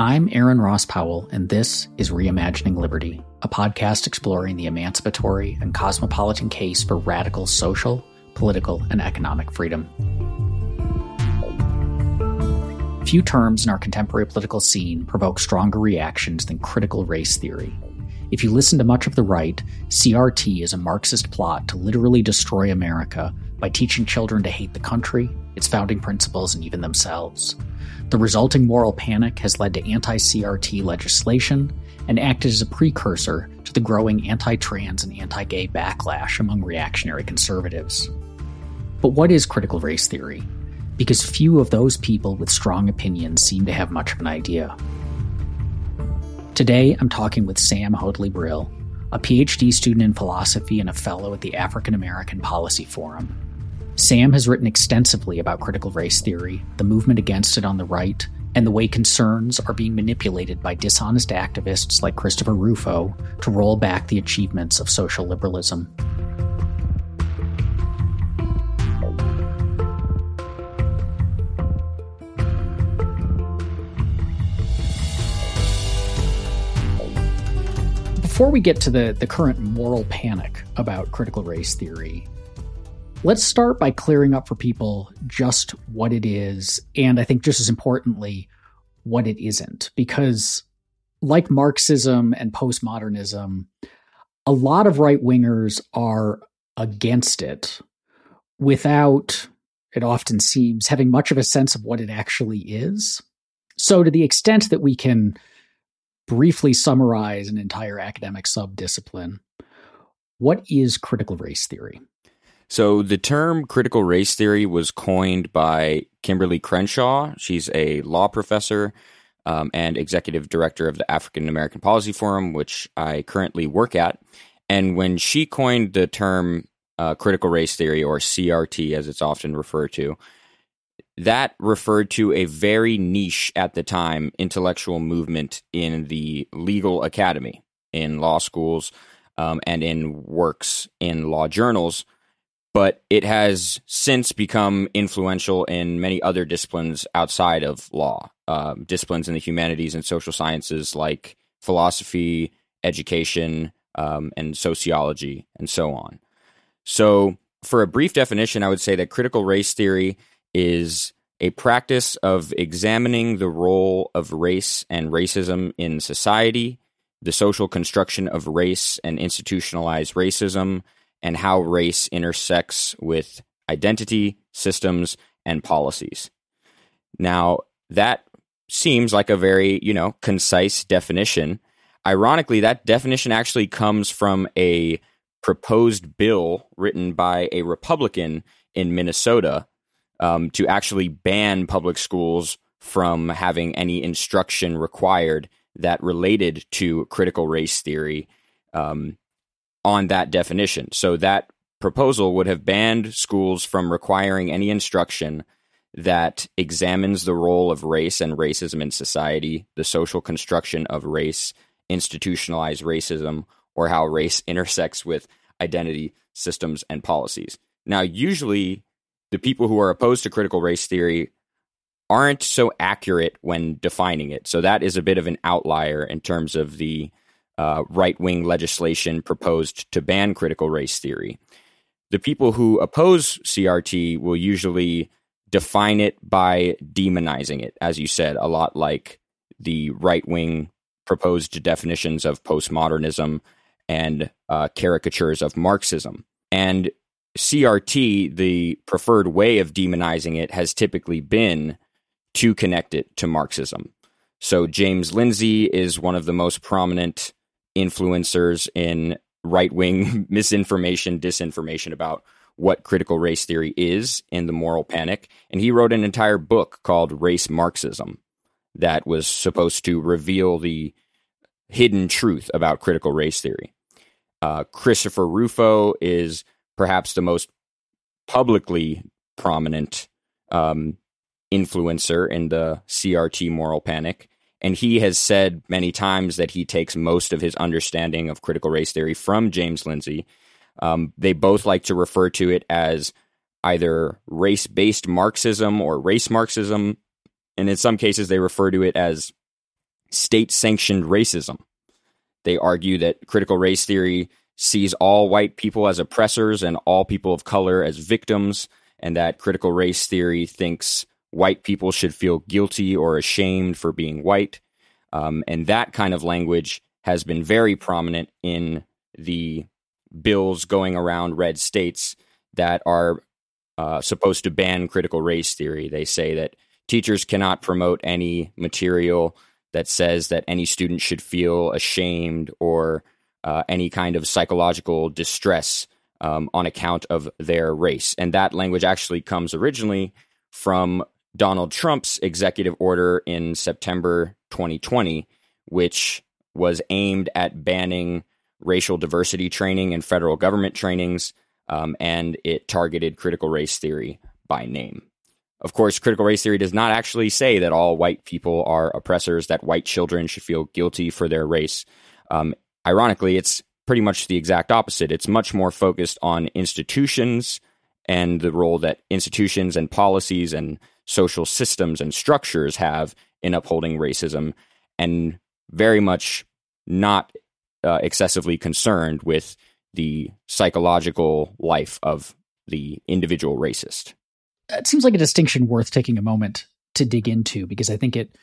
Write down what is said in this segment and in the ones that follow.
I'm Aaron Ross Powell, and this is Reimagining Liberty, a podcast exploring the emancipatory and cosmopolitan case for radical social, political, and economic freedom. Few terms in our contemporary political scene provoke stronger reactions than critical race theory. If you listen to much of the right, CRT is a Marxist plot to literally destroy America by teaching children to hate the country, its founding principles, and even themselves. The resulting moral panic has led to anti CRT legislation and acted as a precursor to the growing anti trans and anti gay backlash among reactionary conservatives. But what is critical race theory? Because few of those people with strong opinions seem to have much of an idea. Today, I'm talking with Sam Hoadley Brill, a PhD student in philosophy and a fellow at the African American Policy Forum. Sam has written extensively about critical race theory, the movement against it on the right, and the way concerns are being manipulated by dishonest activists like Christopher Rufo to roll back the achievements of social liberalism. before we get to the, the current moral panic about critical race theory, let's start by clearing up for people just what it is, and I think just as importantly, what it isn't. Because, like Marxism and postmodernism, a lot of right wingers are against it without, it often seems, having much of a sense of what it actually is. So, to the extent that we can briefly summarize an entire academic subdiscipline, what is critical race theory? So, the term critical race theory was coined by Kimberlé Crenshaw. She's a law professor um, and executive director of the African American Policy Forum, which I currently work at. And when she coined the term uh, critical race theory, or CRT as it's often referred to, that referred to a very niche at the time intellectual movement in the legal academy, in law schools, um, and in works in law journals. But it has since become influential in many other disciplines outside of law, uh, disciplines in the humanities and social sciences like philosophy, education, um, and sociology, and so on. So, for a brief definition, I would say that critical race theory is a practice of examining the role of race and racism in society, the social construction of race and institutionalized racism, and how race intersects with identity, systems, and policies. Now, that seems like a very, you know, concise definition. Ironically, that definition actually comes from a proposed bill written by a Republican in Minnesota um, to actually ban public schools from having any instruction required that related to critical race theory um, on that definition. So that proposal would have banned schools from requiring any instruction that examines the role of race and racism in society, the social construction of race, institutionalized racism, or how race intersects with identity systems and policies. Now, usually the people who are opposed to critical race theory aren't so accurate when defining it. So that is a bit of an outlier in terms of the uh, right wing legislation proposed to ban critical race theory. The people who oppose CRT will usually define it by demonizing it, as you said, a lot like the right wing proposed definitions of postmodernism and uh, caricatures of Marxism. And CRT, the preferred way of demonizing it has typically been to connect it to Marxism. So James Lindsay is one of the most prominent influencers in right wing misinformation, disinformation about what critical race theory is in the moral panic. And he wrote an entire book called Race Marxism that was supposed to reveal the hidden truth about critical race theory. Uh, Christopher Rufo is perhaps the most publicly prominent um, influencer in the CRT moral panic. And he has said many times that he takes most of his understanding of critical race theory from James Lindsay. Um, they both like to refer to it as either race based Marxism or race Marxism. And in some cases, they refer to it as state sanctioned racism. They argue that critical race theory sees all white people as oppressors and all people of color as victims, and that critical race theory thinks white people should feel guilty or ashamed for being white. Um, and that kind of language has been very prominent in the bills going around red states that are uh, supposed to ban critical race theory. They say that teachers cannot promote any material that says that any student should feel ashamed or uh, any kind of psychological distress um, on account of their race. And that language actually comes originally from Donald Trump's executive order in September 2020, which was aimed at banning racial diversity training and federal government trainings, um, and it targeted critical race theory by name. Of course, critical race theory does not actually say that all white people are oppressors, that white children should feel guilty for their race. Um, ironically, it's pretty much the exact opposite. It's much more focused on institutions and the role that institutions and policies and social systems and structures have in upholding racism, and very much not uh, excessively concerned with the psychological life of the individual racist. It seems like a distinction worth taking a moment to dig into because I think it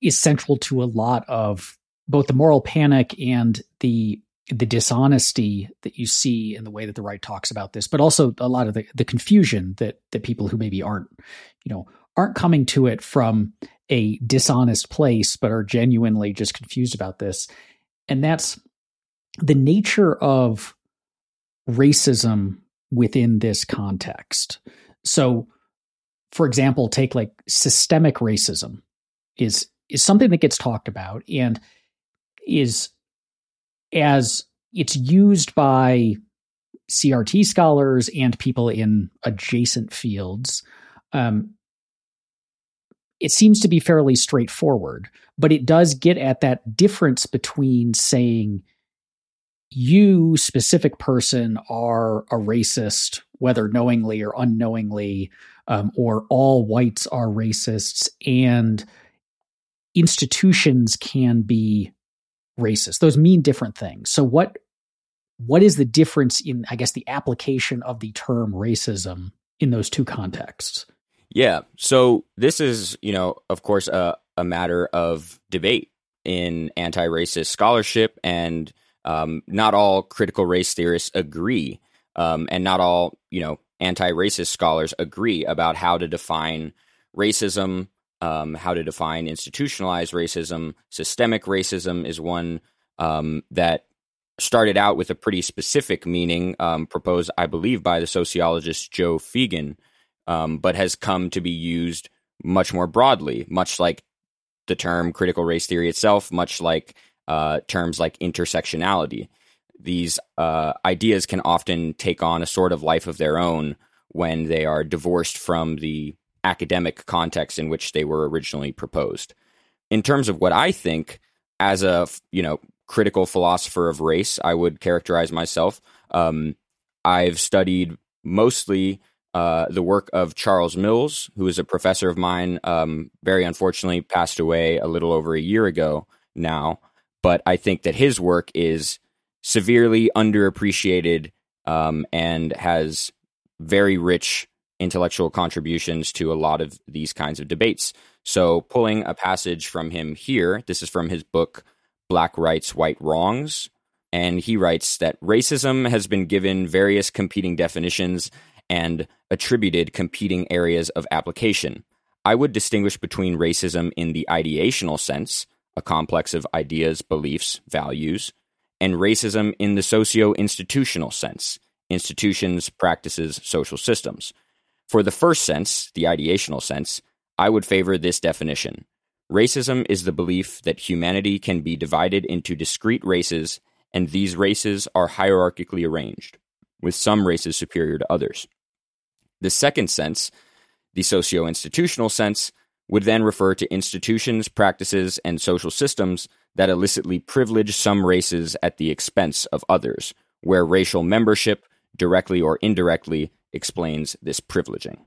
is central to a lot of both the moral panic and the the dishonesty that you see in the way that the right talks about this, but also a lot of the, the confusion that that people who maybe aren't, you know, aren't coming to it from a dishonest place, but are genuinely just confused about this. And that's the nature of racism within this context. So, for example, take like systemic racism is is something that gets talked about and is as it's used by CRT scholars and people in adjacent fields. Um, it seems to be fairly straightforward, but it does get at that difference between saying you, specific person, are a racist whether knowingly or unknowingly, um, or all whites are racists, and institutions can be racist. Those mean different things. So what what is the difference in I guess the application of the term racism in those two contexts? Yeah. So this is, you know, of course, a, a matter of debate in anti-racist scholarship, and um, not all critical race theorists agree um, and not all you know anti-racist scholars agree about how to define racism, um, how to define institutionalized racism. Systemic racism is one um, that started out with a pretty specific meaning, um, proposed, I believe, by the sociologist Joe Feagin, um, but has come to be used much more broadly, much like the term critical race theory itself, much like uh, terms like intersectionality these uh, ideas can often take on a sort of life of their own when they are divorced from the academic context in which they were originally proposed. In terms of what I think, as a you know critical philosopher of race, I would characterize myself. Um, I've studied mostly uh, the work of Charles Mills, who is a professor of mine. Um, very unfortunately, passed away a little over a year ago now. But I think that his work is severely underappreciated um, and has very rich intellectual contributions to a lot of these kinds of debates. So, pulling a passage from him here, this is from his book, Black Rights, White Wrongs. And he writes that racism has been given various competing definitions and attributed competing areas of application. I would distinguish between racism in the ideational sense, a complex of ideas, beliefs, values, and racism in the socio institutional sense institutions, practices, social systems. For the first sense, the ideational sense, I would favor this definition. Racism is the belief that humanity can be divided into discrete races, and these races are hierarchically arranged, with some races superior to others. The second sense, the socio institutional sense, would then refer to institutions, practices, and social systems that illicitly privilege some races at the expense of others, where racial membership, directly or indirectly, explains this privileging.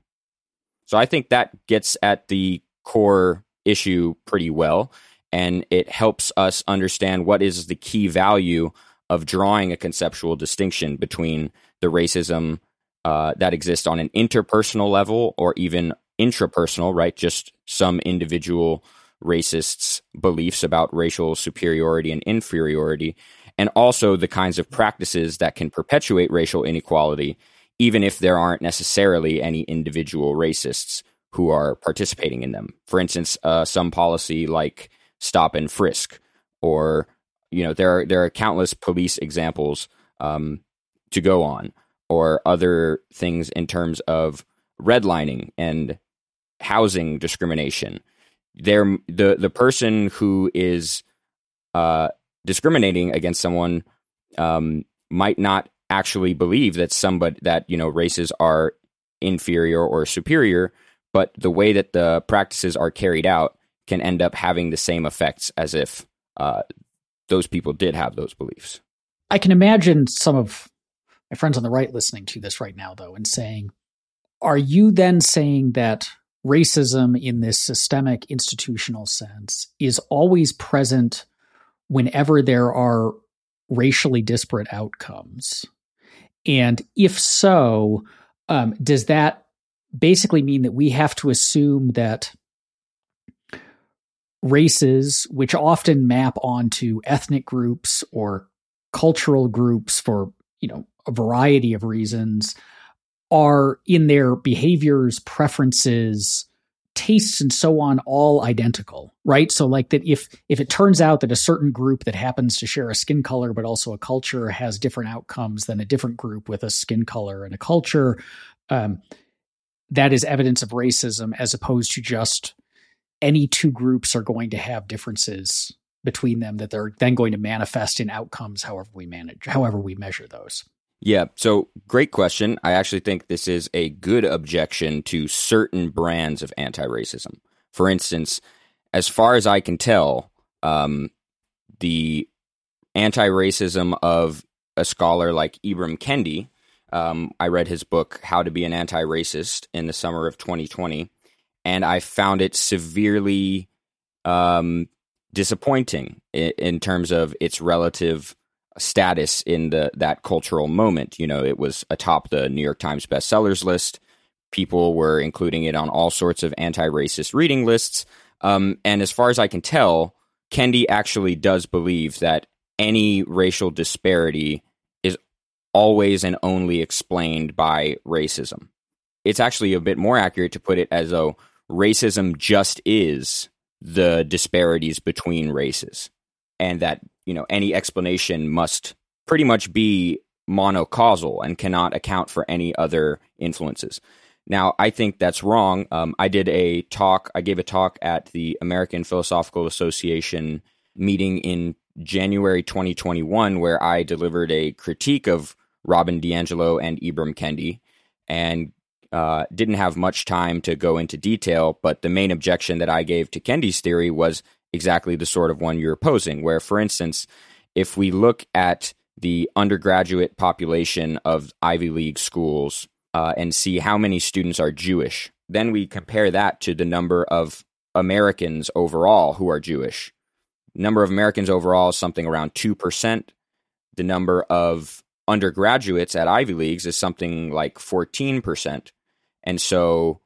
So I think that gets at the core issue pretty well. and it helps us understand what is the key value of drawing a conceptual distinction between the racism uh, that exists on an interpersonal level or even intrapersonal, right? Just some individual racists' beliefs about racial superiority and inferiority, and also the kinds of practices that can perpetuate racial inequality, even if there aren't necessarily any individual racists who are participating in them. For instance, uh, some policy like stop and frisk, or you know, there are there are countless police examples um, to go on, or other things in terms of redlining and housing discrimination. There, the the person who is uh, discriminating against someone um, might not actually believe that somebody that you know races are inferior or superior, but the way that the practices are carried out can end up having the same effects as if uh, those people did have those beliefs. I can imagine some of my friends on the right listening to this right now, though, and saying, Are you then saying that racism in this systemic institutional sense is always present whenever there are racially disparate outcomes? And if so, um, does that basically mean that we have to assume that races, which often map onto ethnic groups or cultural groups for you know a variety of reasons, are in their behaviors, preferences, tastes and so on all identical right? So like that if if it turns out that a certain group that happens to share a skin color but also a culture has different outcomes than a different group with a skin color and a culture um, that is evidence of racism as opposed to just any two groups are going to have differences between them that they're then going to manifest in outcomes however we manage however we measure those yeah, so great question. I actually think this is a good objection to certain brands of anti racism. For instance, as far as I can tell, um, the anti racism of a scholar like Ibram Kendi, um, I read his book, How to Be an Anti Racist, in the summer of 2020, and I found it severely um, disappointing in, in terms of its relative status in the that cultural moment. You know, it was atop the New York Times bestsellers list. People were including it on all sorts of anti-racist reading lists. Um, and as far as I can tell, Kendi actually does believe that any racial disparity is always and only explained by racism. It's actually a bit more accurate to put it as though racism just is the disparities between races and that you know any explanation must pretty much be monocausal and cannot account for any other influences. Now, I think that's wrong. Um, I did a talk, I gave a talk at the American Philosophical Association meeting in January 2021, where I delivered a critique of Robin DiAngelo and Ibram Kendi and uh, didn't have much time to go into detail. But the main objection that I gave to Kendi's theory was exactly the sort of one you're posing, where, for instance, if we look at the undergraduate population of Ivy League schools uh, and see how many students are Jewish, then we compare that to the number of Americans overall who are Jewish. Number of Americans overall is something around 2%. The number of undergraduates at Ivy Leagues is something like 14%. And so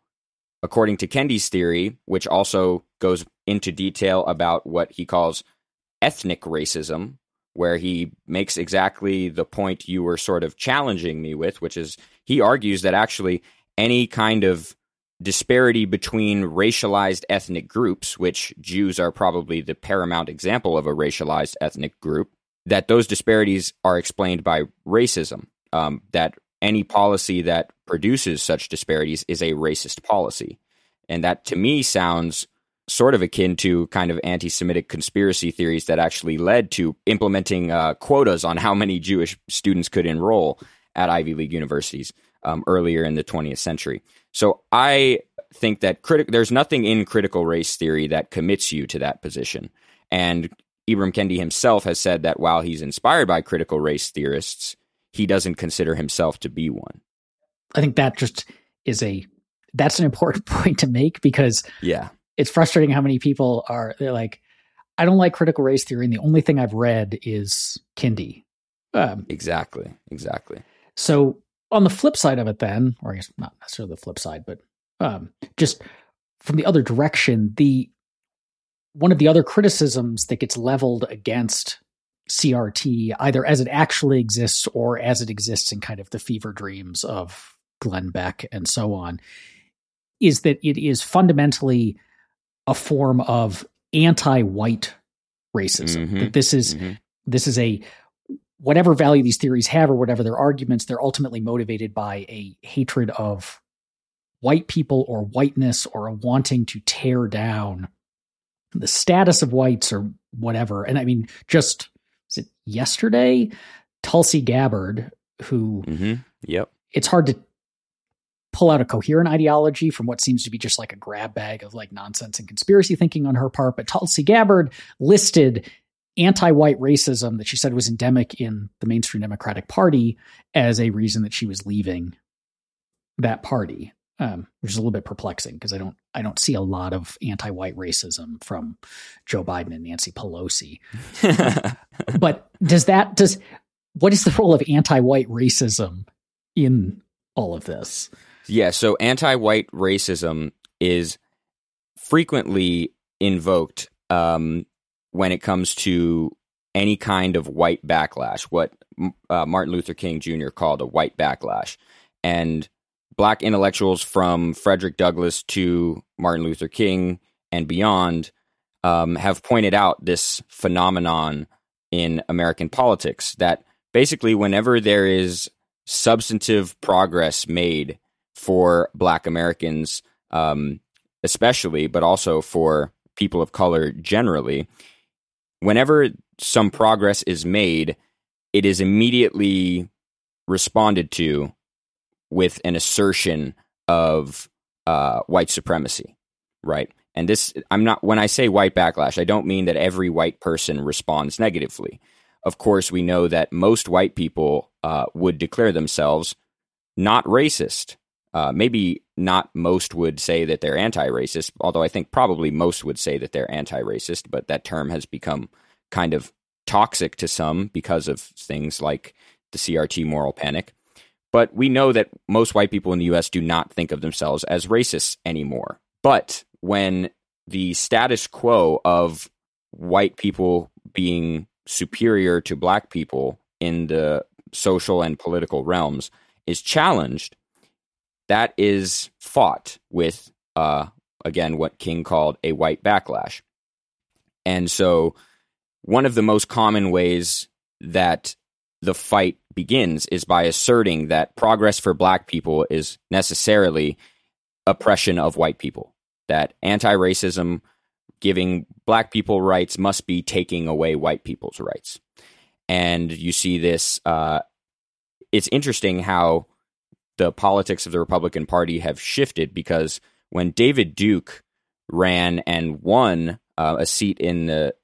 according to Kendi's theory, which also goes into detail about what he calls ethnic racism, where he makes exactly the point you were sort of challenging me with, which is he argues that actually any kind of disparity between racialized ethnic groups, which Jews are probably the paramount example of a racialized ethnic group, that those disparities are explained by racism. Um, that any policy that produces such disparities is a racist policy. And that to me sounds sort of akin to kind of anti Semitic conspiracy theories that actually led to implementing uh, quotas on how many Jewish students could enroll at Ivy League universities um, earlier in the 20th century. So I think that criti- there's nothing in critical race theory that commits you to that position. And Ibram Kendi himself has said that while he's inspired by critical race theorists, he doesn't consider himself to be one. I think that just is a that's an important point to make because yeah, it's frustrating how many people are they're like I don't like critical race theory, and the only thing I've read is Kendi. Um, exactly, exactly. So on the flip side of it, then, or I guess not necessarily the flip side, but um, just from the other direction, the one of the other criticisms that gets leveled against CRT, either as it actually exists or as it exists in kind of the fever dreams of Glenn Beck and so on, is that it is fundamentally a form of anti-white racism. Mm-hmm. That this is mm-hmm. this is a whatever value these theories have or whatever their arguments, they're ultimately motivated by a hatred of white people or whiteness or a wanting to tear down the status of whites or whatever. And I mean, just yesterday? Tulsi Gabbard, who mm-hmm. yep, it's hard to pull out a coherent ideology from what seems to be just like a grab bag of like nonsense and conspiracy thinking on her part. But Tulsi Gabbard listed anti-white racism that she said was endemic in the mainstream Democratic Party as a reason that she was leaving that party um, which is a little bit perplexing because I don't I don't see a lot of anti-white racism from Joe Biden and Nancy Pelosi. but does that does what is the role of anti-white racism in all of this? Yeah, so anti-white racism is frequently invoked um, when it comes to any kind of white backlash, what uh, Martin Luther King Jr. called a white backlash, and black intellectuals from Frederick Douglass to Martin Luther King and beyond um, have pointed out this phenomenon in American politics that basically, whenever there is substantive progress made for black Americans, um, especially, but also for people of color generally, whenever some progress is made, it is immediately responded to with an assertion of uh, white supremacy, right? And this, I'm not, when I say white backlash, I don't mean that every white person responds negatively. Of course, we know that most white people uh, would declare themselves not racist. Uh, maybe not most would say that they're anti racist, although I think probably most would say that they're anti racist, but that term has become kind of toxic to some because of things like the CRT moral panic. But we know that most white people in the US do not think of themselves as racists anymore. But when the status quo of white people being superior to black people in the social and political realms is challenged, that is fought with, uh, again, what King called a white backlash. And so, one of the most common ways that the fight begins is by asserting that progress for black people is necessarily oppression of white people, that anti racism, giving black people rights, must be taking away white people's rights. And you see this, uh, it's interesting how the politics of the Republican Party have shifted because when David Duke ran and won uh, a seat in the,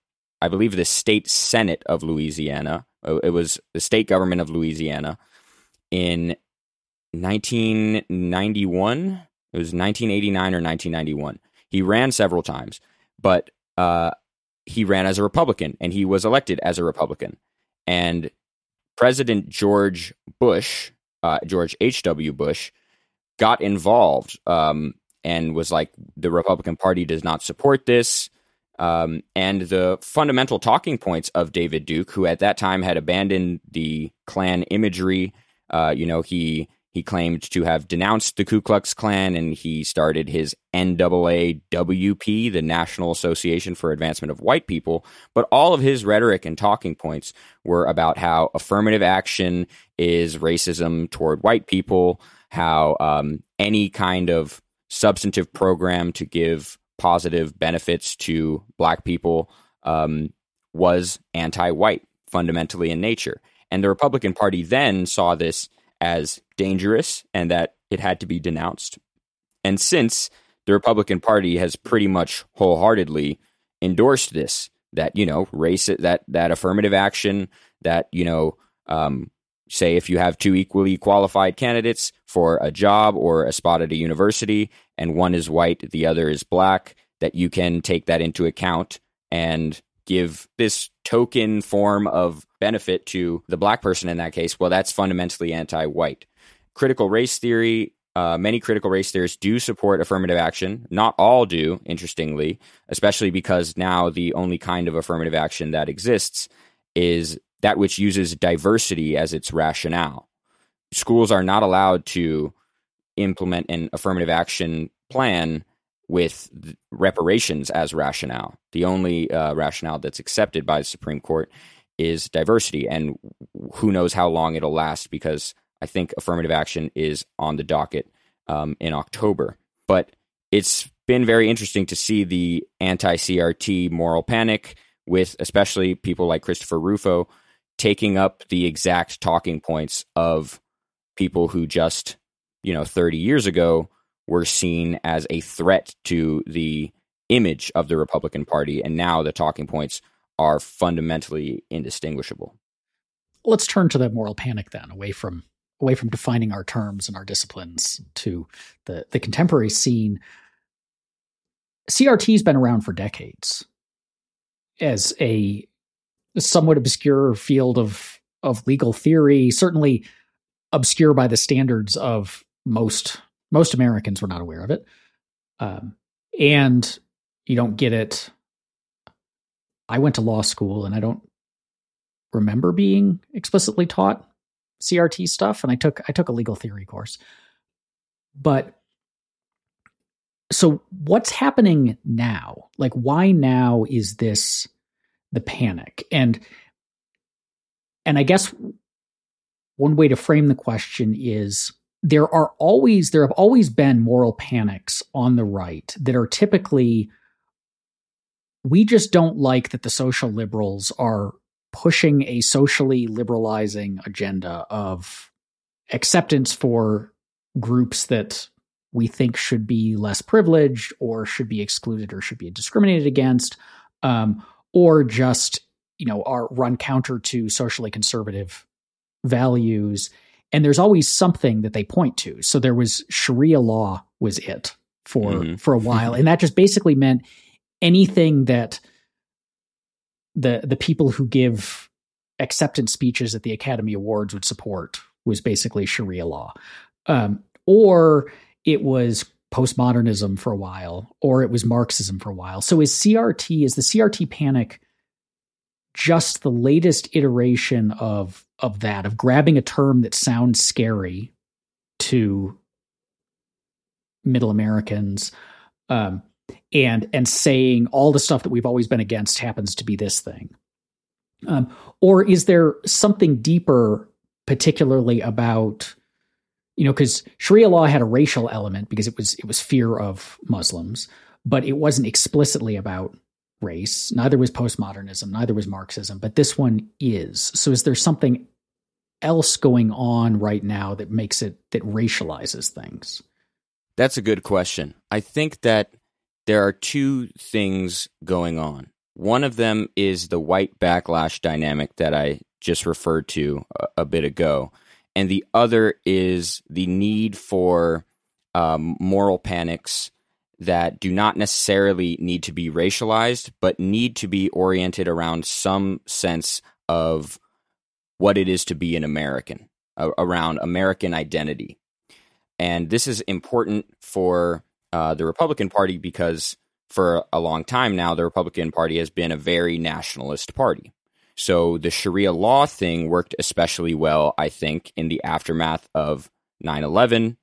I believe, the state Senate of Louisiana, it was the state government of Louisiana in 1991. It was 1989 or 1991. He ran several times, but uh, he ran as a Republican and he was elected as a Republican. And President George Bush, uh, George H.W. Bush, got involved um, and was like, the Republican Party does not support this. Um, and the fundamental talking points of David Duke, who at that time had abandoned the Klan imagery, uh, you know, he he claimed to have denounced the Ku Klux Klan, and he started his NAAWP, the National Association for Advancement of White People. But all of his rhetoric and talking points were about how affirmative action is racism toward white people, how um, any kind of substantive program to give positive benefits to black people um, was anti white fundamentally in nature. And the Republican Party then saw this as dangerous and that it had to be denounced. And since the Republican Party has pretty much wholeheartedly endorsed this, that, you know, race, that, that affirmative action, that, you know, um, say if you have two equally qualified candidates for a job or a spot at a university and one is white the other is black that you can take that into account and give this token form of benefit to the black person in that case, well, that's fundamentally anti white. Critical race theory, uh, many critical race theorists do support affirmative action. Not all do, interestingly, especially because now the only kind of affirmative action that exists is that which uses diversity as its rationale. Schools are not allowed to implement an affirmative action plan with reparations as rationale. The only uh, rationale that's accepted by the Supreme Court is diversity, and who knows how long it'll last because I think affirmative action is on the docket um, in October. But it's been very interesting to see the anti CRT moral panic with especially people like Christopher Rufo taking up the exact talking points of people who just, you know, 30 years ago were seen as a threat to the image of the Republican Party. And now the talking points are fundamentally indistinguishable. Let's turn to the moral panic then, away from away from defining our terms and our disciplines to the, the contemporary scene. CRT's been around for decades as a somewhat obscure field of of legal theory, certainly obscure by the standards of most most Americans were not aware of it. Um, and you don't get it. I went to law school and I don't remember being explicitly taught CRT stuff, and I took I took a legal theory course. But so what's happening now? Like why now is this the panic? And and I guess one way to frame the question is there are always there have always been moral panics on the right that are typically we just don't like that the social liberals are pushing a socially liberalizing agenda of acceptance for groups that we think should be less privileged or should be excluded or should be discriminated against um, or just you know are run counter to socially conservative values and there's always something that they point to. So there was Sharia law was it for mm-hmm. for a while, and that just basically meant anything that the the people who give acceptance speeches at the Academy Awards would support was basically Sharia law, um, or it was postmodernism for a while, or it was Marxism for a while. So is CRT is the CRT panic just the latest iteration of of that of grabbing a term that sounds scary to middle Americans um, and and saying all the stuff that we've always been against happens to be this thing um, or is there something deeper particularly about you know because sharia law had a racial element because it was it was fear of muslims but it wasn't explicitly about race. Neither was postmodernism, neither was Marxism, but this one is. So is there something else going on right now that makes it that racializes things? That's a good question. I think that there are two things going on. One of them is the white backlash dynamic that I just referred to a, a bit ago. And the other is the need for um, moral panics that do not necessarily need to be racialized, but need to be oriented around some sense of what it is to be an American, around American identity. And this is important for uh, the Republican Party because for a long time now, the Republican Party has been a very nationalist party. So the Sharia law thing worked especially well, I think, in the aftermath of 9 11.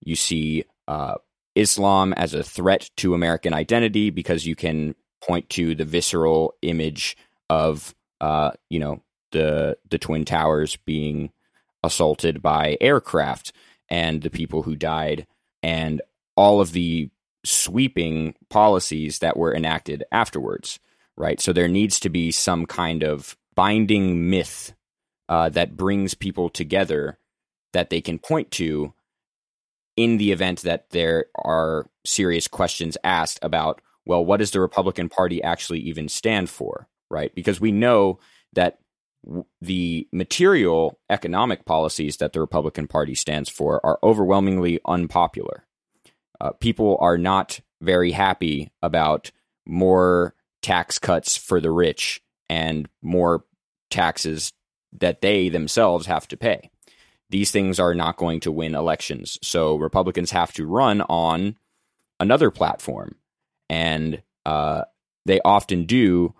You see uh, Islam as a threat to American identity because you can point to the visceral image of uh, you know the the twin towers being assaulted by aircraft and the people who died and all of the sweeping policies that were enacted afterwards right so there needs to be some kind of binding myth uh, that brings people together that they can point to in the event that there are serious questions asked about, well, what does the Republican Party actually even stand for, right? Because we know that the material economic policies that the Republican Party stands for are overwhelmingly unpopular. Uh, people are not very happy about more tax cuts for the rich and more taxes that they themselves have to pay. These things are not going to win elections. So Republicans have to run on another platform. And uh, they often do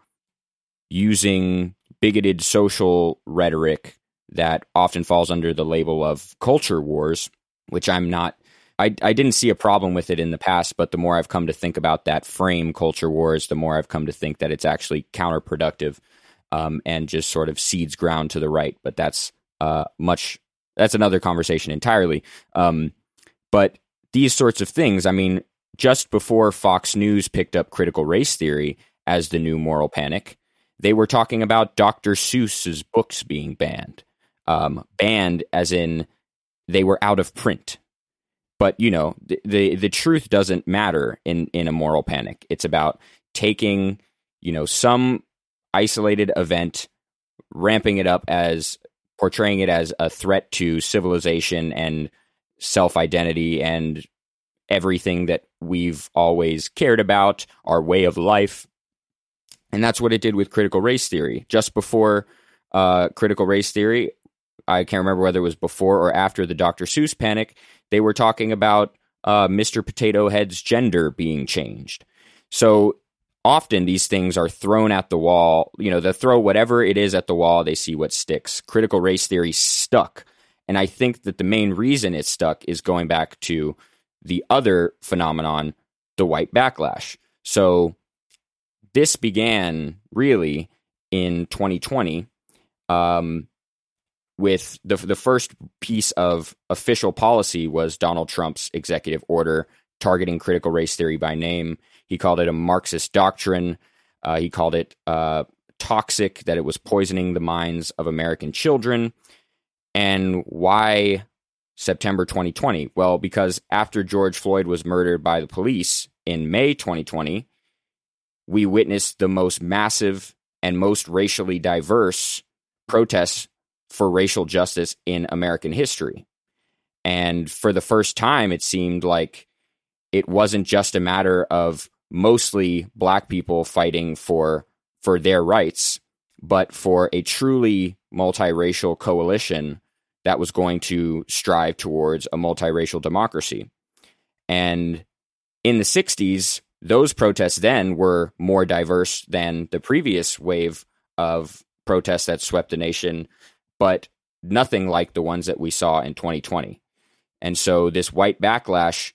using bigoted social rhetoric that often falls under the label of culture wars, which I'm not. I, I didn't see a problem with it in the past, but the more I've come to think about that frame, culture wars, the more I've come to think that it's actually counterproductive um, and just sort of cedes ground to the right. But that's uh, much. That's another conversation entirely. Um, but these sorts of things, I mean, just before Fox News picked up critical race theory as the new moral panic, they were talking about Dr. Seuss's books being banned um, banned as in they were out of print. But you know, the, the truth doesn't matter in in a moral panic. It's about taking you know some isolated event, ramping it up as portraying it as a threat to civilization and self identity and everything that we've always cared about, our way of life. And that's what it did with critical race theory. Just before uh, critical race theory, I can't remember whether it was before or after the Dr. Seuss panic, they were talking about uh, Mr. Potato Head's gender being changed. So often these things are thrown at the wall. You know, they throw whatever it is at the wall, they see what sticks. Critical race theory stuck. And I think that the main reason it stuck is going back to the other phenomenon, the white backlash. So this began really in 2020. Um, with the the first piece of official policy was Donald Trump's executive order targeting critical race theory by name. He called it a Marxist doctrine. Uh, he called it uh, toxic, that it was poisoning the minds of American children. And why September 2020? Well, because after George Floyd was murdered by the police in May 2020, we witnessed the most massive and most racially diverse protests for racial justice in American history. And for the first time, it seemed like it wasn't just a matter of mostly black people fighting for for their rights, but for a truly multiracial coalition that was going to strive towards a multiracial democracy. And in the 60s, those protests then were more diverse than the previous wave of protests that swept the nation but nothing like the ones that we saw in 2020. And so this white backlash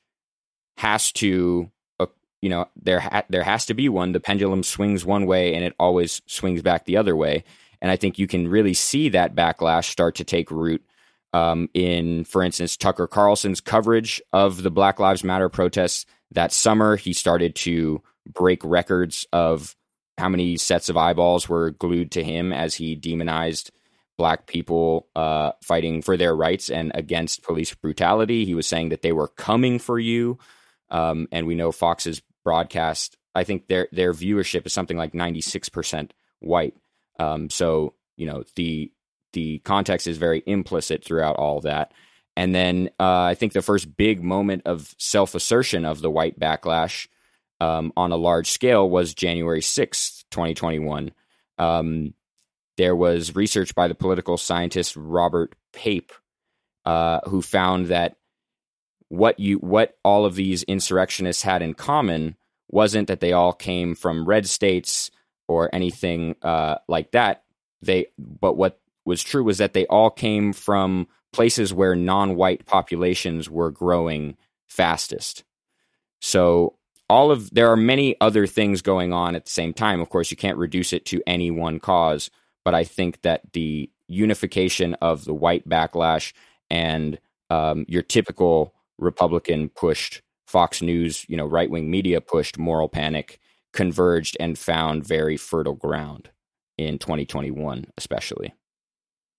has to, uh, you know, there ha- there has to be one. The pendulum swings one way and it always swings back the other way. And I think you can really see that backlash start to take root um, in, for instance, Tucker Carlson's coverage of the Black Lives Matter protests that summer. He started to break records of how many sets of eyeballs were glued to him as he demonized black people uh, fighting for their rights and against police brutality. He was saying that they were coming for you. Um, and we know Fox's broadcast, I think their their viewership is something like 96% white. Um, so, you know, the the context is very implicit throughout all that. And then uh, I think the first big moment of self assertion of the white backlash um, on a large scale was January 6th, 2021. Um, there was research by the political scientist Robert Pape, uh, who found that what you what all of these insurrectionists had in common wasn't that they all came from red states or anything uh, like that. They but what was true was that they all came from places where non-white populations were growing fastest. So all of there are many other things going on at the same time. Of course, you can't reduce it to any one cause but I think that the unification of the white backlash and um, your typical Republican pushed Fox News, you know, right wing media pushed moral panic converged and found very fertile ground in 2021, especially.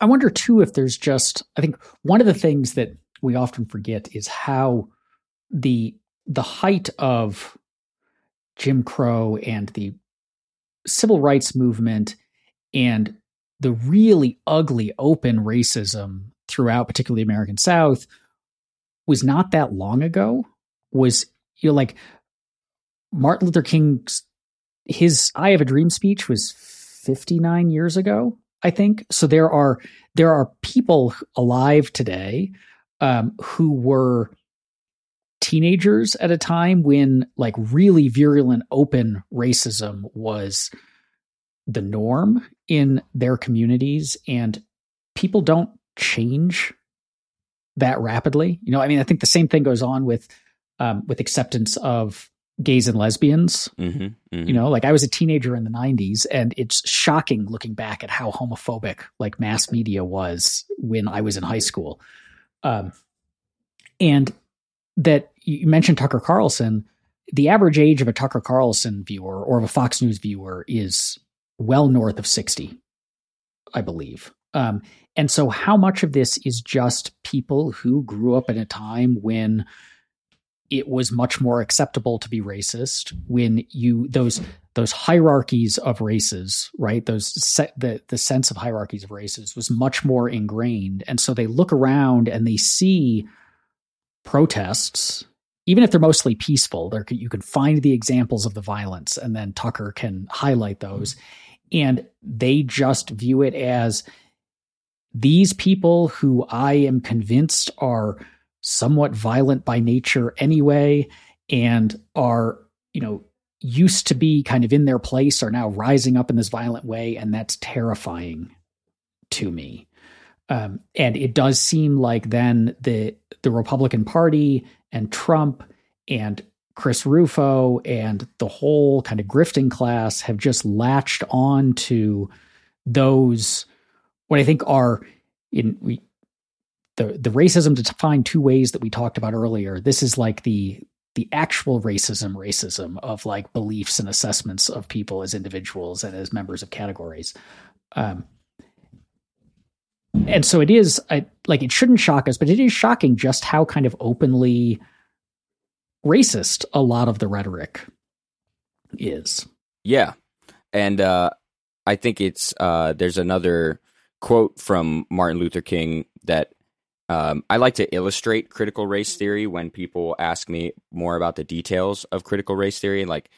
I wonder too if there's just, I think one of the things that we often forget is how the the height of Jim Crow and the civil rights movement and the really ugly open racism throughout, particularly the American South, was not that long ago. Was you know like Martin Luther King's his I Have a Dream speech was 59 years ago, I think. So there are there are people alive today um, who were teenagers at a time when like really virulent open racism was the norm in their communities and people don't change that rapidly. You know i mean i think the same thing goes on with um, with acceptance of gays and lesbians. Mm-hmm, mm-hmm. you know like i was a teenager in the 90s and it's shocking looking back at how homophobic like mass media was when i was in high school. Um, and that you mentioned tucker carlson. The average age of a tucker carlson viewer or of a fox news viewer is well north of 60, I believe. Um, and so, how much of this is just people who grew up in a time when it was much more acceptable to be racist? When you those those hierarchies of races, right? Those se- the the sense of hierarchies of races was much more ingrained, and so they look around and they see protests even if they're mostly peaceful, there you can find the examples of the violence, and then Tucker can highlight those. And they just view it as these people who I am convinced are somewhat violent by nature anyway, and are, you know, used to be kind of in their place are now rising up in this violent way. And that's terrifying to me. Um, and it does seem like then the the Republican Party and Trump and Chris Rufo and the whole kind of grifting class have just latched on to those what I think are in we the the racism defined two ways that we talked about earlier. This is like the the actual racism racism of like beliefs and assessments of people as individuals and as members of categories. Um, and so it is I, like it shouldn't shock us, but it is shocking just how kind of openly racist a lot of the rhetoric is. Yeah. And uh, I think it's uh, there's another quote from Martin Luther King that um, I like to illustrate critical race theory when people ask me more about the details of critical race theory. Like,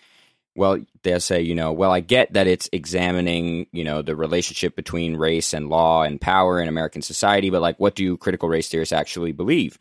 well, they'll say, you know, well, I get that it's examining, you know, the relationship between race and law and power in American society, but like, what do critical race theorists actually believe?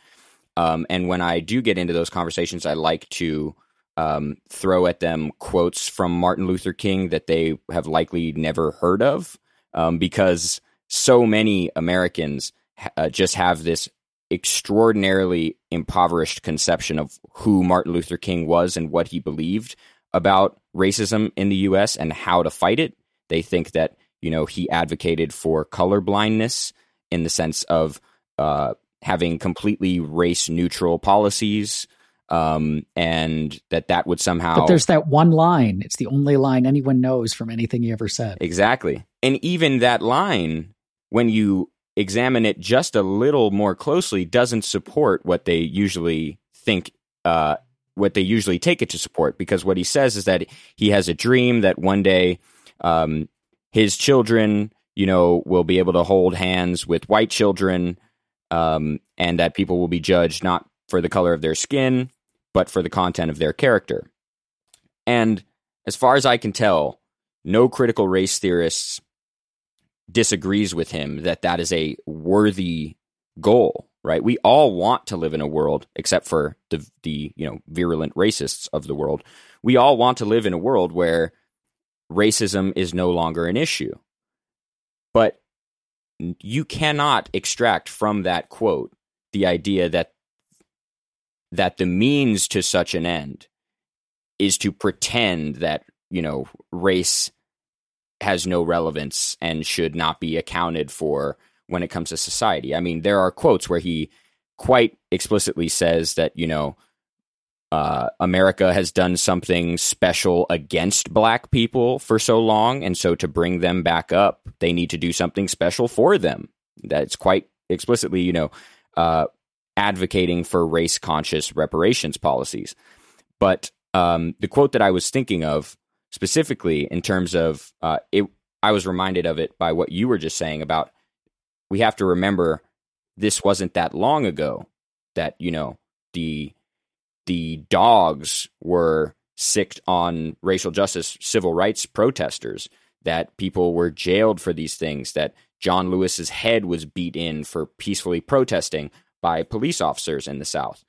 Um, and when I do get into those conversations, I like to um, throw at them quotes from Martin Luther King that they have likely never heard of, um, because so many Americans uh, just have this extraordinarily impoverished conception of who Martin Luther King was and what he believed about racism in the U.S. and how to fight it. They think that you know he advocated for color blindness in the sense of uh, having completely race neutral policies um, and that that would somehow but there's that one line. It's the only line anyone knows from anything he ever said. Exactly. And even that line when you examine it just a little more closely doesn't support what they usually think uh, what they usually take it to support. Because what he says is that he has a dream that one day um, his children you know will be able to hold hands with white children um, and that people will be judged not for the color of their skin, but for the content of their character. And as far as I can tell, no critical race theorists disagrees with him that that is a worthy goal right? We all want to live in a world except for the the you know virulent racists of the world. We all want to live in a world where racism is no longer an issue. But you cannot extract from that quote the idea that that the means to such an end is to pretend that you know race has no relevance and should not be accounted for when it comes to society. I mean, there are quotes where he quite explicitly says that you know uh, America has done something special against black people for so long, and so to bring them back up, they need to do something special for them. That's quite explicitly, you know, uh, advocating for race conscious reparations policies. But um, the quote that I was thinking of specifically in terms of uh, it, I was reminded of it by what you were just saying about we have to remember this wasn't that long ago that you know the the dogs were sicked on racial justice, civil rights protesters, that people were jailed for these things, that John Lewis's head was beat in for peacefully protesting by police officers in the South.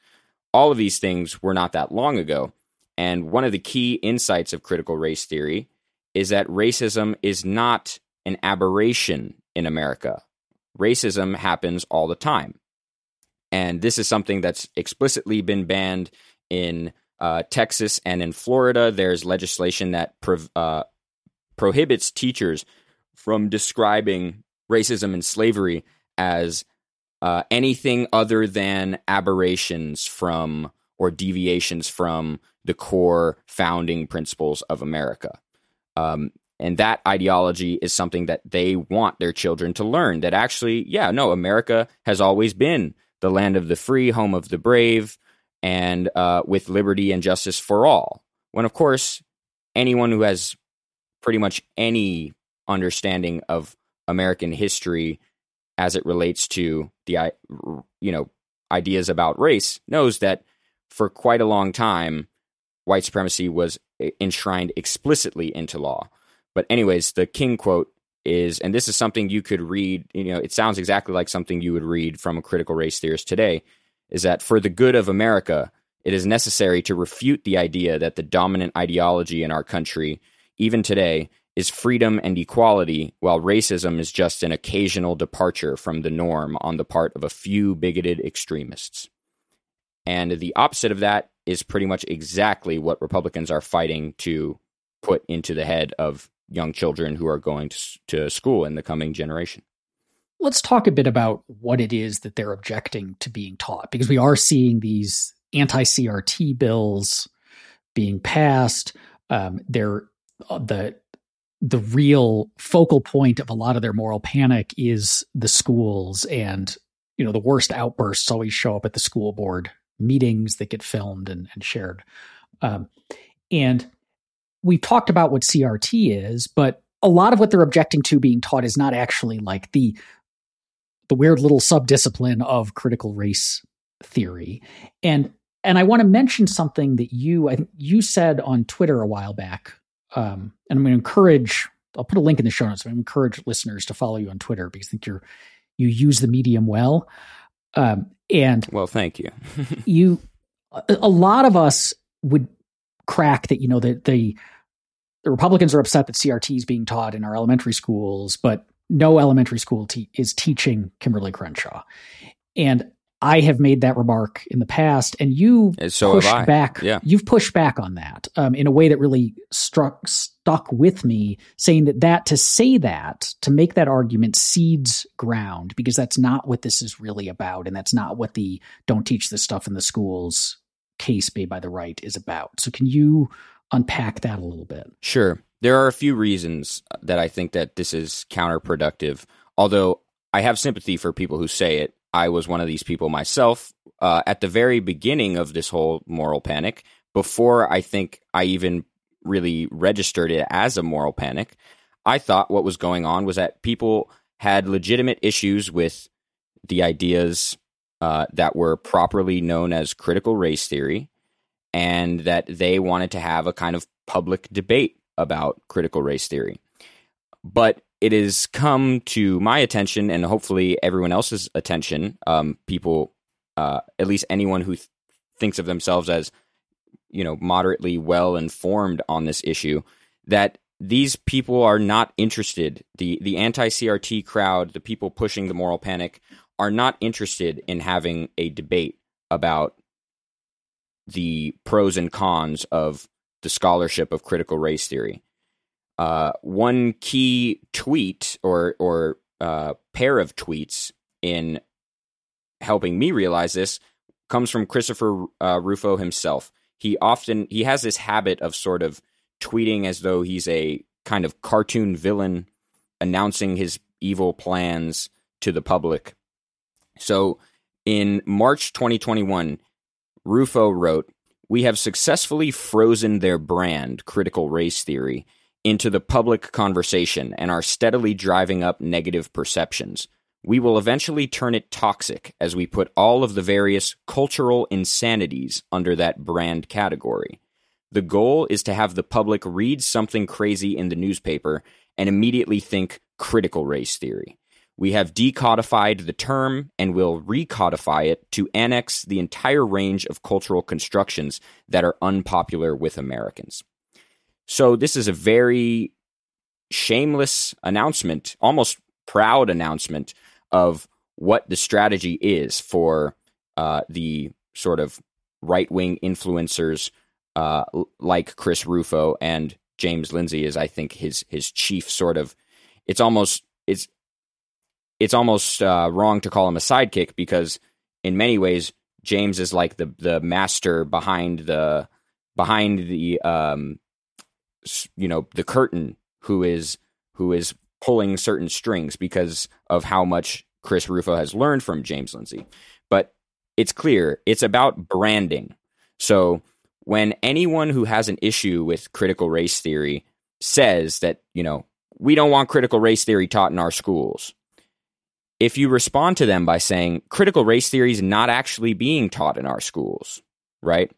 All of these things were not that long ago. And one of the key insights of critical race theory is that racism is not an aberration in America. Racism happens all the time. And this is something that's explicitly been banned in uh, Texas and in Florida. There's legislation that uh, prohibits teachers from describing racism and slavery as uh, anything other than aberrations from or deviations from the core founding principles of America. Um, and that ideology is something that they want their children to learn that actually, yeah, no, America has always been the land of the free, home of the brave, and uh, with liberty and justice for all. When, of course, anyone who has pretty much any understanding of American history as it relates to the you know ideas about race knows that for quite a long time white supremacy was enshrined explicitly into law. But anyways, the King quote is and this is something you could read, you know, it sounds exactly like something you would read from a critical race theorist today is that for the good of America, it is necessary to refute the idea that the dominant ideology in our country even today is freedom and equality, while racism is just an occasional departure from the norm on the part of a few bigoted extremists. And the opposite of that is pretty much exactly what Republicans are fighting to put into the head of young children who are going to, to school in the coming generation. Let's talk a bit about what it is that they're objecting to being taught, because we are seeing these anti CRT bills being passed. Um, they're uh, the the real focal point of a lot of their moral panic is the schools and you know the worst outbursts always show up at the school board meetings that get filmed and, and shared um, and we've talked about what crt is but a lot of what they're objecting to being taught is not actually like the the weird little subdiscipline of critical race theory and and i want to mention something that you i think you said on twitter a while back um, and I'm going to encourage. I'll put a link in the show notes. I'm going to encourage listeners to follow you on Twitter because I think you're you use the medium well. Um, and well, thank you. you, a, a lot of us would crack that. You know that the the Republicans are upset that CRT is being taught in our elementary schools, but no elementary school te- is teaching Kimberlé Crenshaw. And I have made that remark in the past, and you so pushed back. Yeah. You've pushed back on that um, in a way that really struck stuck with me, saying that that to say that to make that argument cedes ground because that's not what this is really about, and that's not what the "don't teach this stuff in the schools" case made by the right is about. So, can you unpack that a little bit? Sure. There are a few reasons that I think that this is counterproductive. Although I have sympathy for people who say it I was one of these people myself uh, at the very beginning of this whole moral panic, before I think I even really registered it as a moral panic. I thought what was going on was that people had legitimate issues with the ideas uh, that were properly known as critical race theory, and that they wanted to have a kind of public debate about critical race theory. But it has come to my attention and hopefully everyone else's attention. Um, people, uh, at least anyone who th- thinks of themselves as, you know, moderately well informed on this issue, that these people are not interested. The the anti CRT crowd, the people pushing the moral panic, are not interested in having a debate about the pros and cons of the scholarship of critical race theory. Uh, one key tweet or or uh, pair of tweets in helping me realize this comes from Christopher uh, Rufo himself. He often he has this habit of sort of tweeting as though he's a kind of cartoon villain announcing his evil plans to the public. So in March 2021, Rufo wrote, "We have successfully frozen their brand, critical race theory, into the public conversation and are steadily driving up negative perceptions. We will eventually turn it toxic as we put all of the various cultural insanities under that brand category. The goal is to have the public read something crazy in the newspaper and immediately think critical race theory. We have decodified the term and will recodify it to annex the entire range of cultural constructions that are unpopular with Americans. So, this is a very shameless announcement, almost proud announcement of what the strategy is for uh, the sort of right wing influencers uh, like Chris Rufo and James Lindsay is, I think, his his chief sort of. It's almost it's it's almost uh, wrong to call him a sidekick because in many ways James is like the the master behind the behind the um you know the curtain who is who is pulling certain strings because of how much Chris Rufo has learned from James Lindsay. But it's clear it's about branding. So when anyone who has an issue with critical race theory says that, you know, we don't want critical race theory taught in our schools, if you respond to them by saying critical race theory is not actually being taught in our schools, right?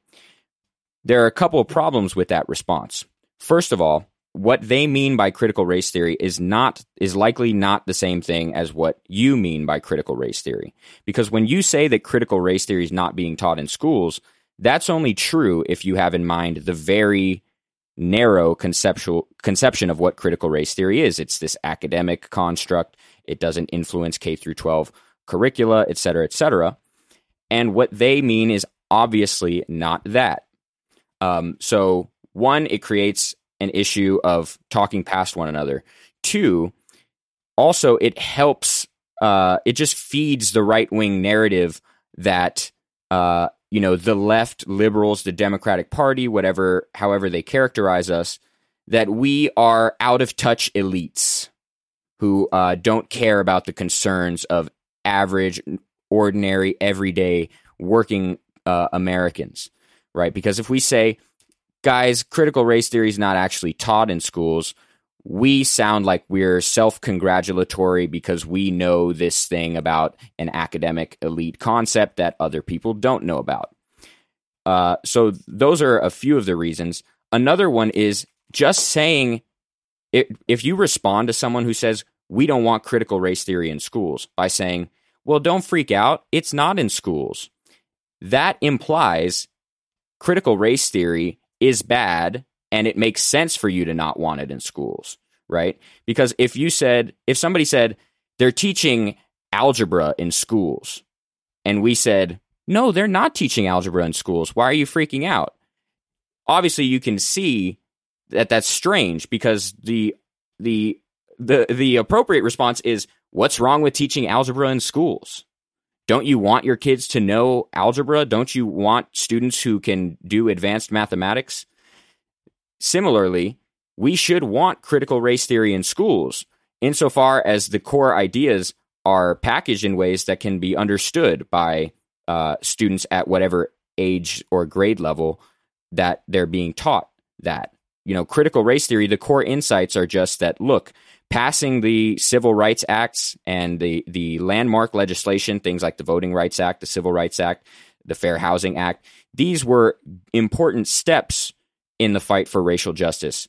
There are a couple of problems with that response. First of all, what they mean by critical race theory is not is likely not the same thing as what you mean by critical race theory. Because when you say that critical race theory is not being taught in schools, that's only true if you have in mind the very narrow conceptual conception of what critical race theory is. It's this academic construct it doesn't influence K through 12 curricula, et cetera, et cetera. And what they mean is obviously not that. Um, so, one, it creates an issue of talking past one another. Two, also, it helps, uh, it just feeds the right wing narrative that, uh, you know, the left, liberals, the Democratic Party, whatever, however they characterize us, that we are out of touch elites who uh, don't care about the concerns of average, ordinary, everyday working uh, Americans, right? Because if we say, guys, critical race theory is not actually taught in schools, we sound like we're self congratulatory because we know this thing about an academic elite concept that other people don't know about. Uh, so, those are a few of the reasons. Another one is just saying if you respond to someone who says, we don't want critical race theory in schools by saying, well, don't freak out, it's not in schools. That implies critical race theory is bad and it makes sense for you to not want it in schools, right? Because if you said, if somebody said they're teaching algebra in schools, and we said, no, they're not teaching algebra in schools, why are you freaking out? Obviously, you can see that that's strange because the the the the appropriate response is what's wrong with teaching algebra in schools? Don't you want your kids to know algebra? Don't you want students who can do advanced mathematics? Similarly, we should want critical race theory in schools insofar as the core ideas are packaged in ways that can be understood by uh, students at whatever age or grade level that they're being taught that. You know, critical race theory, the core insights are just that look, passing the Civil Rights Acts and the, the landmark legislation, things like the Voting Rights Act, the Civil Rights Act, the Fair Housing Act, these were important steps in the fight for racial justice.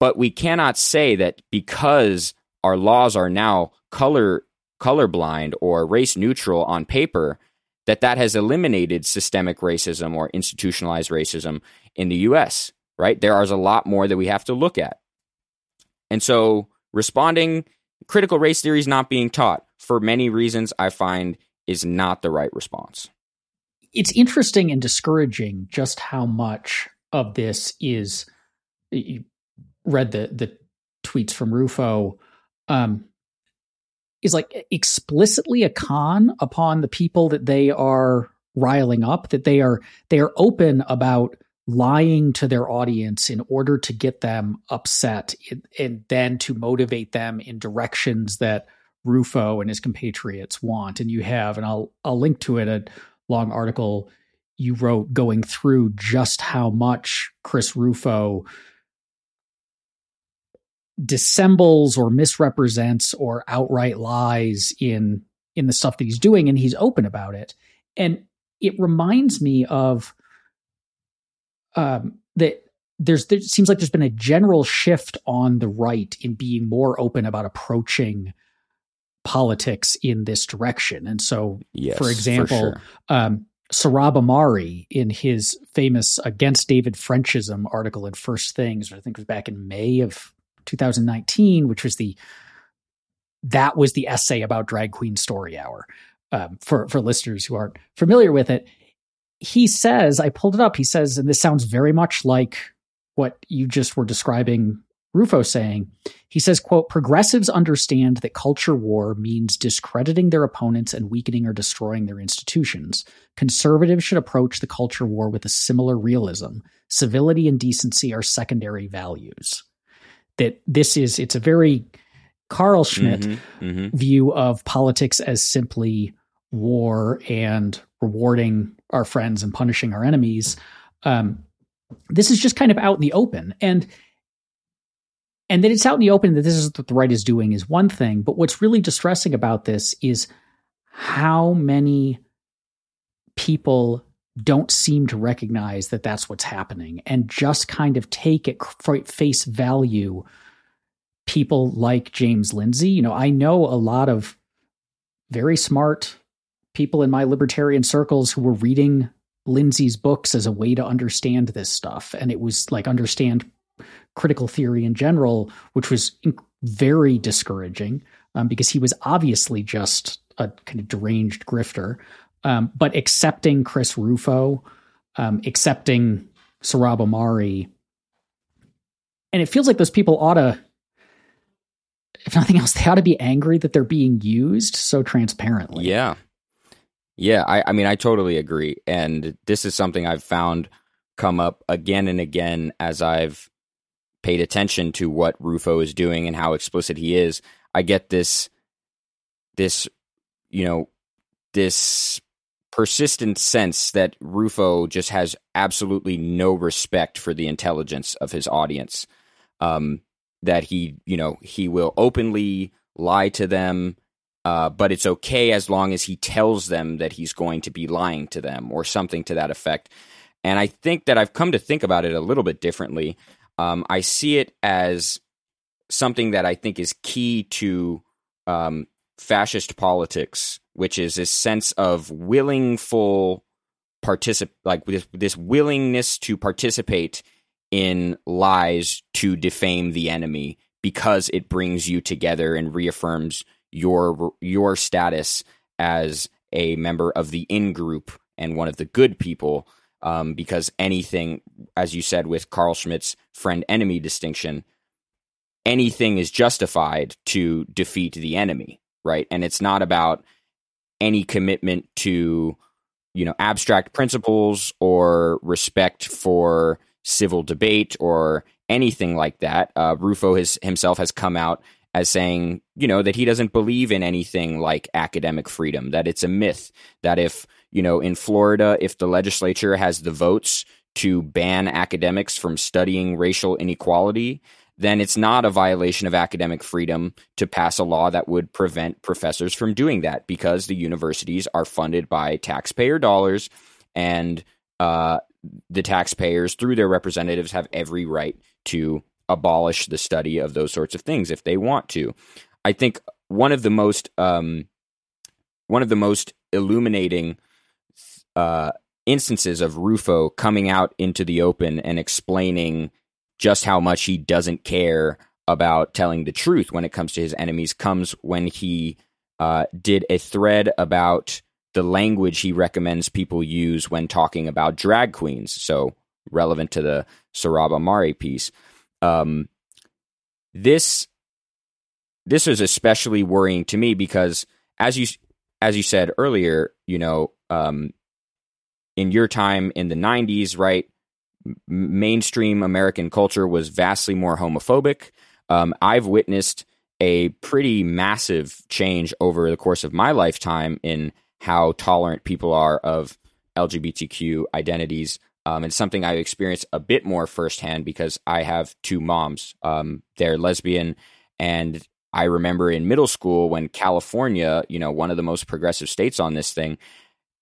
But we cannot say that because our laws are now color colorblind or race neutral on paper, that that has eliminated systemic racism or institutionalized racism in the US, right? There is a lot more that we have to look at. And so responding critical race theory is not being taught for many reasons I find is not the right response. It's interesting and discouraging just how much of this is you read the the tweets from Rufo um, is like explicitly a con upon the people that they are riling up that they are they are open about lying to their audience in order to get them upset and then to motivate them in directions that Rufo and his compatriots want. And you have, and I'll I'll link to it a long article you wrote going through just how much Chris Rufo dissembles or misrepresents or outright lies in in the stuff that he's doing and he's open about it. And it reminds me of um, that there's there seems like there's been a general shift on the right in being more open about approaching politics in this direction. And so, yes, for example, for sure. um, Sohrab Ahmari in his famous Against David Frenchism article in First Things, I think was back in May of 2019, which was the that was the essay about drag queen story hour. Um, for for listeners who aren't familiar with it, he says, I pulled it up. He says, and this sounds very much like what you just were describing Rufo saying, he says, quote, progressives understand that culture war means discrediting their opponents and weakening or destroying their institutions. Conservatives should approach the culture war with a similar realism. Civility and decency are secondary values. That this is, it's a very Carl Schmitt mm-hmm, mm-hmm. view of politics as simply war and rewarding our friends and punishing our enemies. Um, this is just kind of out in the open. And and that it's out in the open that this is what the right is doing is one thing, but what's really distressing about this is how many people don't seem to recognize that that's what's happening and just kind of take it face value people like James Lindsay. You know, I know a lot of very smart people in my libertarian circles who were reading Lindsay's books as a way to understand this stuff. And it was like understand critical theory in general, which was very discouraging um, because he was obviously just a kind of deranged grifter. Um, but accepting Chris Rufo, um, accepting Sohrab Ahmari, and it feels like those people ought to, if nothing else, they ought to be angry that they're being used so transparently. Yeah. Yeah, I, I mean, I totally agree. And this is something I've found come up again and again as I've paid attention to what Rufo is doing and how explicit he is, I get this this you know this persistent sense that Rufo just has absolutely no respect for the intelligence of his audience. Um, that he, you know, he will openly lie to them, uh, but it's okay as long as he tells them that he's going to be lying to them or something to that effect. And I think that I've come to think about it a little bit differently. Um, I see it as something that I think is key to um, fascist politics, which is this sense of willingful particip like this, this willingness to participate in lies to defame the enemy because it brings you together and reaffirms your your status as a member of the in group and one of the good people um, because anything, as you said with Carl Schmitt's friend enemy distinction, anything is justified to defeat the enemy, right? And it's not about any commitment to, you know, abstract principles or respect for civil debate or anything like that. Uh, Rufo has, himself has come out as saying, you know, that he doesn't believe in anything like academic freedom, that it's a myth, that if you know, in Florida, if the legislature has the votes to ban academics from studying racial inequality, then it's not a violation of academic freedom to pass a law that would prevent professors from doing that because the universities are funded by taxpayer dollars and uh, the taxpayers, through their representatives, have every right to abolish the study of those sorts of things if they want to. I think one of the most um, one of the most illuminating uh, instances of Rufo coming out into the open and explaining just how much he doesn't care about telling the truth when it comes to his enemies comes when he uh, did a thread about the language he recommends people use when talking about drag queens. So relevant to the Sohrab Ahmari piece. Um, this this is especially worrying to me because as you as you said earlier, you know, um, in your time in the 90s, right? mainstream American culture was vastly more homophobic. Um, I've witnessed a pretty massive change over the course of my lifetime in how tolerant people are of LGBTQ identities. Um, and something I experienced a bit more firsthand because I have two moms. Um, they're lesbian. And I remember in middle school when California, you know, one of the most progressive states on this thing,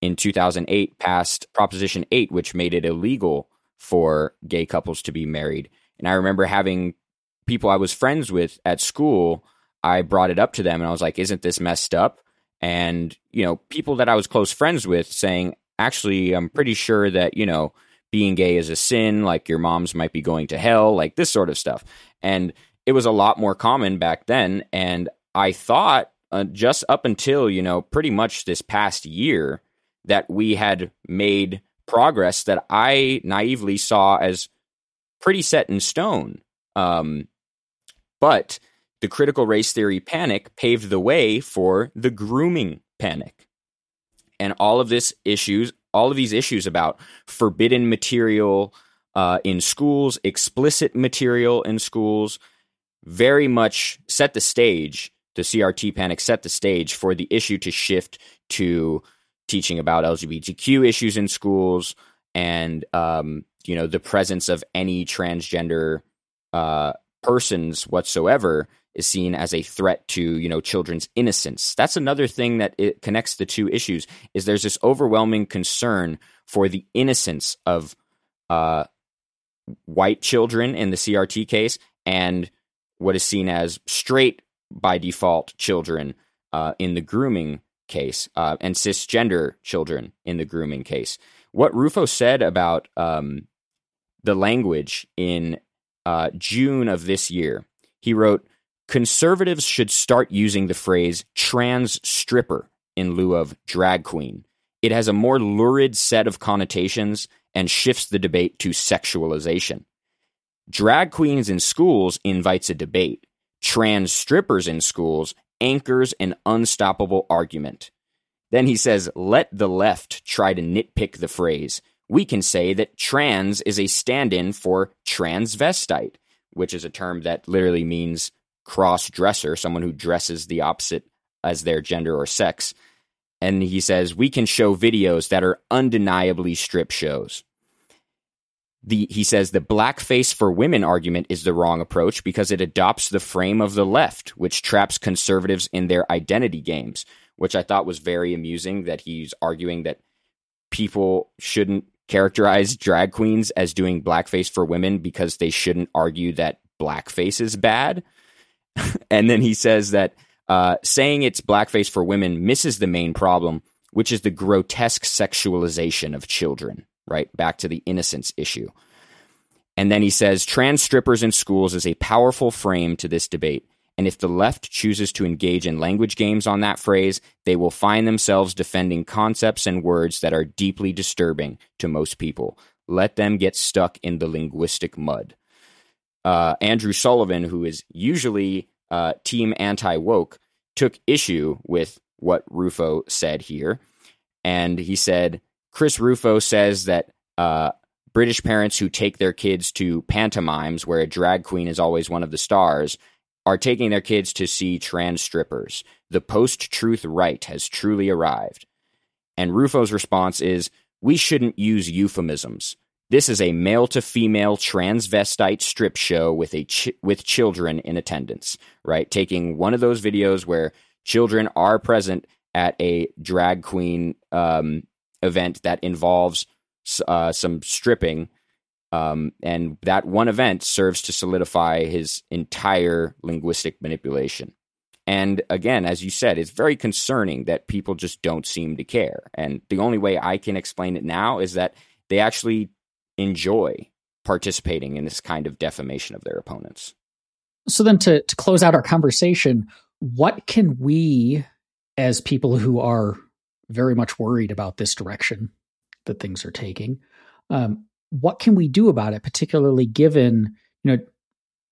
in 2008 passed Proposition 8, which made it illegal for gay couples to be married. And I remember having people I was friends with at school, I brought it up to them and I was like, isn't this messed up? And, you know, people that I was close friends with saying, actually, I'm pretty sure that, you know, being gay is a sin, like your moms might be going to hell, like this sort of stuff. And it was a lot more common back then. And I thought uh, just up until, you know, pretty much this past year that we had made progress that I naively saw as pretty set in stone. Um, but the critical race theory panic paved the way for the grooming panic. And all of this issues, all of these issues about forbidden material uh, in schools, explicit material in schools, very much set the stage. The CRT panic set the stage for the issue to shift to teaching about LGBTQ issues in schools and um, you know the presence of any transgender uh, persons whatsoever is seen as a threat to you know children's innocence. That's another thing that it connects the two issues is there's this overwhelming concern for the innocence of uh, white children in the crt case and what is seen as straight by default children uh, in the grooming case uh, and cisgender children in the grooming case. What rufo said about um, the language in uh, June of this year. He wrote, Conservatives should start using the phrase trans stripper in lieu of drag queen. It has a more lurid set of connotations and shifts the debate to sexualization. Drag queens in schools invites a debate. Trans strippers in schools anchors an unstoppable argument. Then he says, let the left try to nitpick the phrase we can say that trans is a stand in for transvestite, which is a term that literally means cross dresser, someone who dresses the opposite as their gender or sex. And he says, we can show videos that are undeniably strip shows. The, he says the blackface for women argument is the wrong approach because it adopts the frame of the left, which traps conservatives in their identity games, which I thought was very amusing that he's arguing that people shouldn't characterize drag queens as doing blackface for women because they shouldn't argue that blackface is bad. and then he says that uh, saying it's blackface for women misses the main problem, which is the grotesque sexualization of children, right? Back to the innocence issue. And then he says trans strippers in schools is a powerful frame to this debate. And if the left chooses to engage in language games on that phrase, they will find themselves defending concepts and words that are deeply disturbing to most people. Let them get stuck in the linguistic mud. Uh, Andrew Sullivan, who is usually uh, team anti woke, took issue with what Rufo said here. And he said, Chris Rufo says that uh, British parents who take their kids to pantomimes, where a drag queen is always one of the stars, are taking their kids to see trans strippers. The post truth right has truly arrived. And Rufo's response is we shouldn't use euphemisms. This is a male to female transvestite strip show with a ch- with children in attendance, right? Taking one of those videos where children are present at a drag queen um, event that involves uh, some stripping um, and that one event serves to solidify his entire linguistic manipulation. And again, as you said, it's very concerning that people just don't seem to care. And the only way I can explain it now is that they actually enjoy participating in this kind of defamation of their opponents. So, then to, to close out our conversation, what can we, as people who are very much worried about this direction that things are taking, um, what can we do about it, particularly given, you know,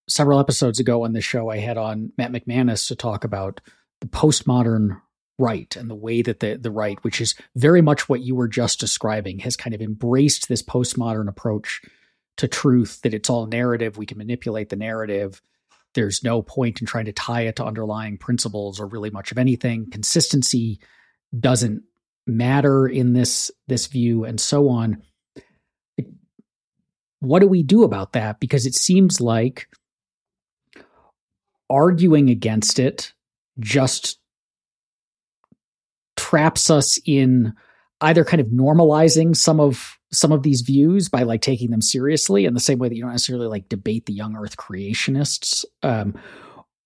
several episodes ago on the show, I had on Matt McManus to talk about the postmodern right and the way that the, the right, which is very much what you were just describing, has kind of embraced this postmodern approach to truth, that it's all narrative. We can manipulate the narrative. There's no point in trying to tie it to underlying principles or really much of anything. Consistency doesn't matter in this this view and so on what do we do about that? Because it seems like arguing against it just traps us in either kind of normalizing some of some of these views by like taking them seriously in the same way that you don't necessarily like debate the young earth creationists um,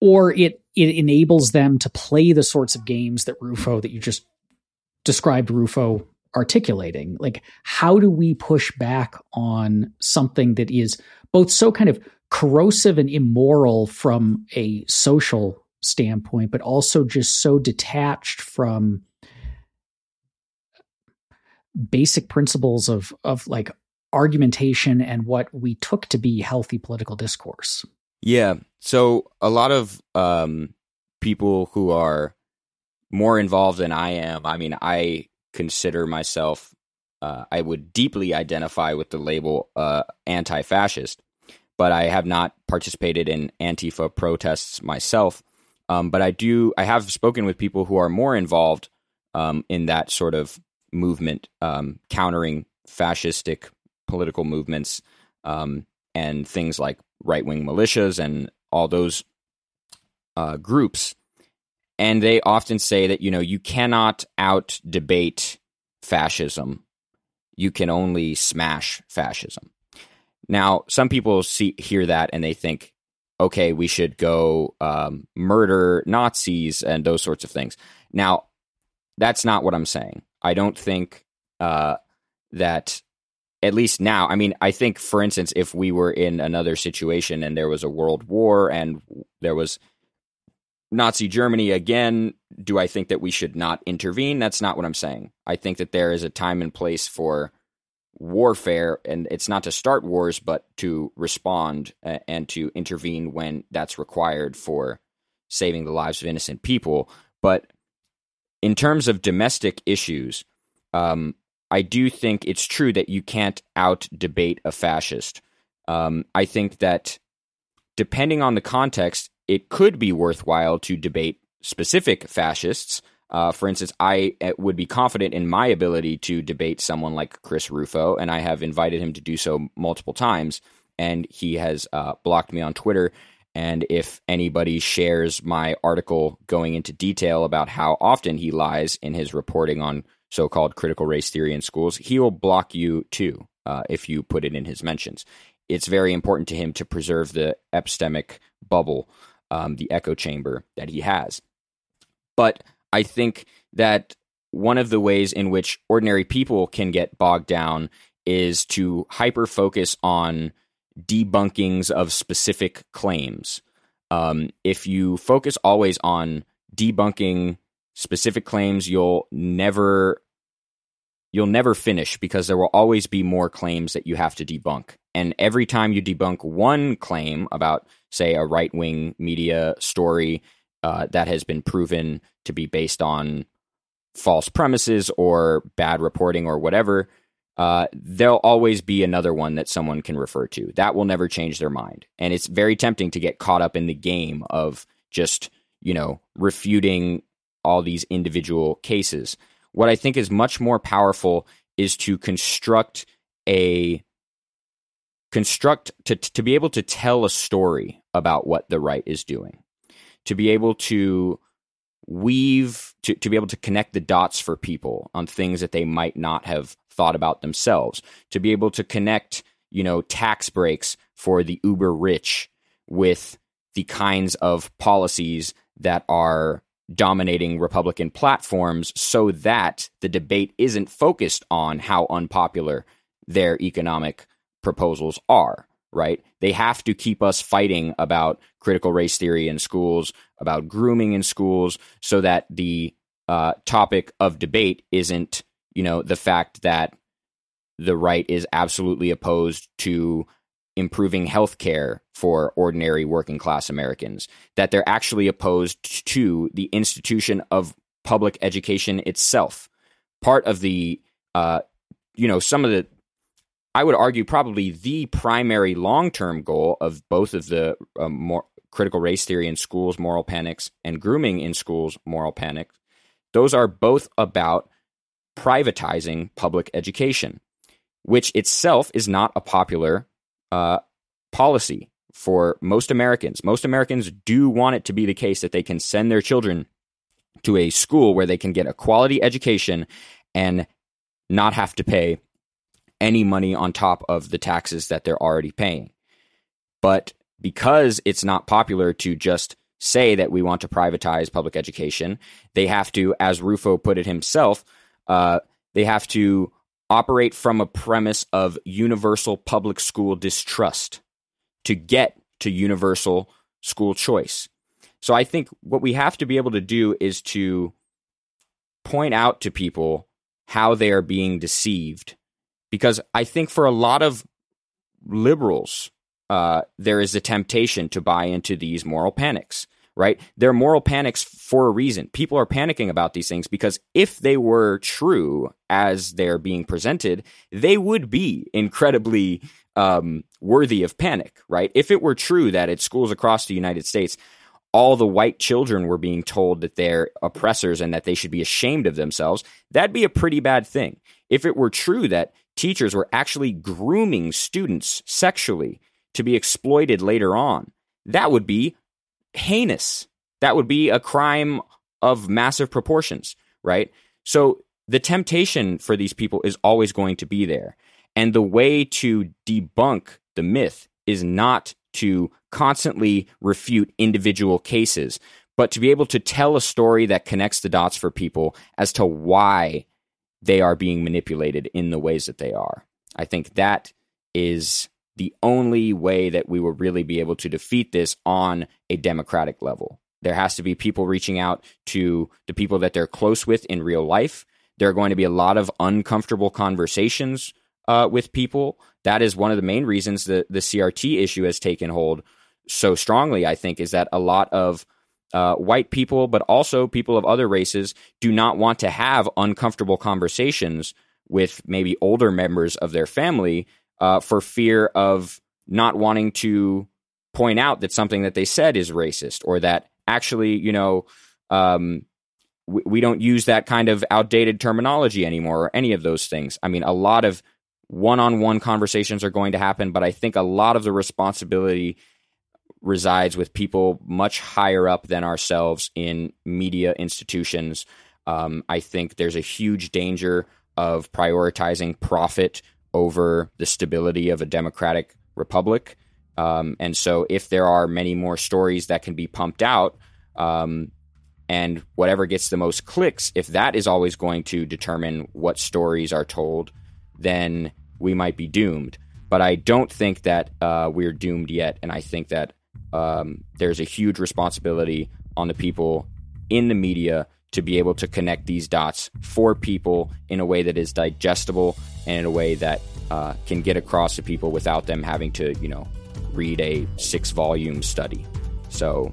or it it enables them to play the sorts of games that Rufo that you just described Rufo articulating like how do we push back on something that is both so kind of corrosive and immoral from a social standpoint but also just so detached from basic principles of of like argumentation and what we took to be healthy political discourse. Yeah. So a lot of um, people who are more involved than I am, I mean, I consider myself, uh, I would deeply identify with the label uh, anti fascist, but I have not participated in Antifa protests myself. Um, but I do, I have spoken with people who are more involved um, in that sort of movement um, countering fascistic political movements um, and things like right wing militias and all those uh, groups. And they often say that, you know, you cannot out debate fascism. You can only smash fascism. Now, some people see hear that and they think, okay, we should go um, murder Nazis and those sorts of things. Now, that's not what I'm saying. I don't think uh, that at least now. I mean, I think, for instance, if we were in another situation and there was a world war and there was Nazi Germany again, do I think that we should not intervene? That's not what I'm saying. I think that there is a time and place for warfare, and it's not to start wars, but to respond and to intervene when that's required for saving the lives of innocent people. But in terms of domestic issues, um, I do think it's true that you can't out debate a fascist. Um, I think that depending on the context, it could be worthwhile to debate specific fascists. Uh, for instance, I uh, would be confident in my ability to debate someone like Chris Rufo, and I have invited him to do so multiple times, and he has uh, blocked me on Twitter and if anybody shares my article going into detail about how often he lies in his reporting on so called critical race theory in schools, he will block you too uh, if you put it in his mentions. It's very important to him to preserve the epistemic bubble, um, the echo chamber that he has. But I think that one of the ways in which ordinary people can get bogged down is to hyper focus on debunkings of specific claims. Um, if you focus always on debunking specific claims, you'll never you'll never finish because there will always be more claims that you have to debunk. And every time you debunk one claim about, say, a right wing media story uh, that has been proven to be based on false premises or bad reporting or whatever, uh, there'll always be another one that someone can refer to. That will never change their mind. And it's very tempting to get caught up in the game of just, you know, refuting all these individual cases. What I think is much more powerful is to construct a construct to to be able to tell a story about what the right is doing. To be able to weave to, to be able to connect the dots for people on things that they might not have thought about themselves, to be able to connect, you know, tax breaks for the uber rich with the kinds of policies that are dominating Republican platforms so that the debate isn't focused on how unpopular their economic proposals are, right? They have to keep us fighting about critical race theory in schools, about grooming in schools, so that the uh, topic of debate isn't you know, the fact that the right is absolutely opposed to improving health care for ordinary working class Americans, that they're actually opposed to the institution of public education itself. Part of the, uh, you know, some of the, I would argue probably the primary long term goal of both of the uh, more critical race theory in schools, moral panics, and grooming in schools, moral panics. Those are both about privatizing public education, which itself is not a popular uh, policy for most Americans. Most Americans do want it to be the case that they can send their children to a school where they can get a quality education and not have to pay any money on top of the taxes that they're already paying. But because it's not popular to just say that we want to privatize public education, they have to, as Rufo put it himself, uh, they have to operate from a premise of universal public school distrust to get to universal school choice. So I think what we have to be able to do is to point out to people how they are being deceived. Because I think for a lot of liberals, uh, there is a temptation to buy into these moral panics, right? They're moral panics for a reason. People are panicking about these things because if they were true as they're being presented, they would be incredibly um, worthy of panic, right? If it were true that at schools across the United States, all the white children were being told that they're oppressors and that they should be ashamed of themselves, that'd be a pretty bad thing. If it were true that teachers were actually grooming students sexually to be exploited later on, that would be heinous. That would be a crime of massive proportions, right? So the temptation for these people is always going to be there. And the way to debunk the myth is not to constantly refute individual cases, but to be able to tell a story that connects the dots for people as to why they are being manipulated in the ways that they are. I think that is the only way that we will really be able to defeat this on a democratic level. There has to be people reaching out to the people that they're close with in real life. There are going to be a lot of uncomfortable conversations uh, with people. That is one of the main reasons that the CRT issue has taken hold so strongly, I think, is that a lot of uh, white people, but also people of other races, do not want to have uncomfortable conversations with maybe older members of their family uh, for fear of not wanting to point out that something that they said is racist or that actually, you know, um, we, we don't use that kind of outdated terminology anymore or any of those things. I mean, a lot of one on one conversations are going to happen, but I think a lot of the responsibility resides with people much higher up than ourselves in media institutions. Um, I think there's a huge danger of prioritizing profit over the stability of a democratic republic. Um, and so, if there are many more stories that can be pumped out, um, and whatever gets the most clicks, if that is always going to determine what stories are told, then we might be doomed. But I don't think that uh, we're doomed yet. And I think that um, there's a huge responsibility on the people in the media to be able to connect these dots for people in a way that is digestible and in a way that uh, can get across to people without them having to, you know, read a six volume study. So,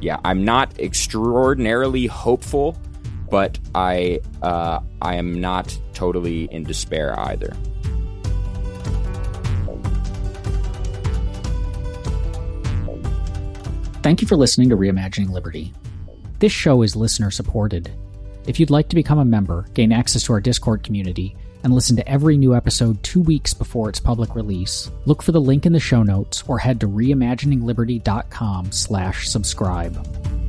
yeah, I'm not extraordinarily hopeful, but I uh, I am not totally in despair either. Thank you for listening to Reimagining Liberty. This show is listener supported. If you'd like to become a member, gain access to our Discord community, and listen to every new episode two weeks before its public release, look for the link in the show notes or head to reimaginingliberty.com slash subscribe.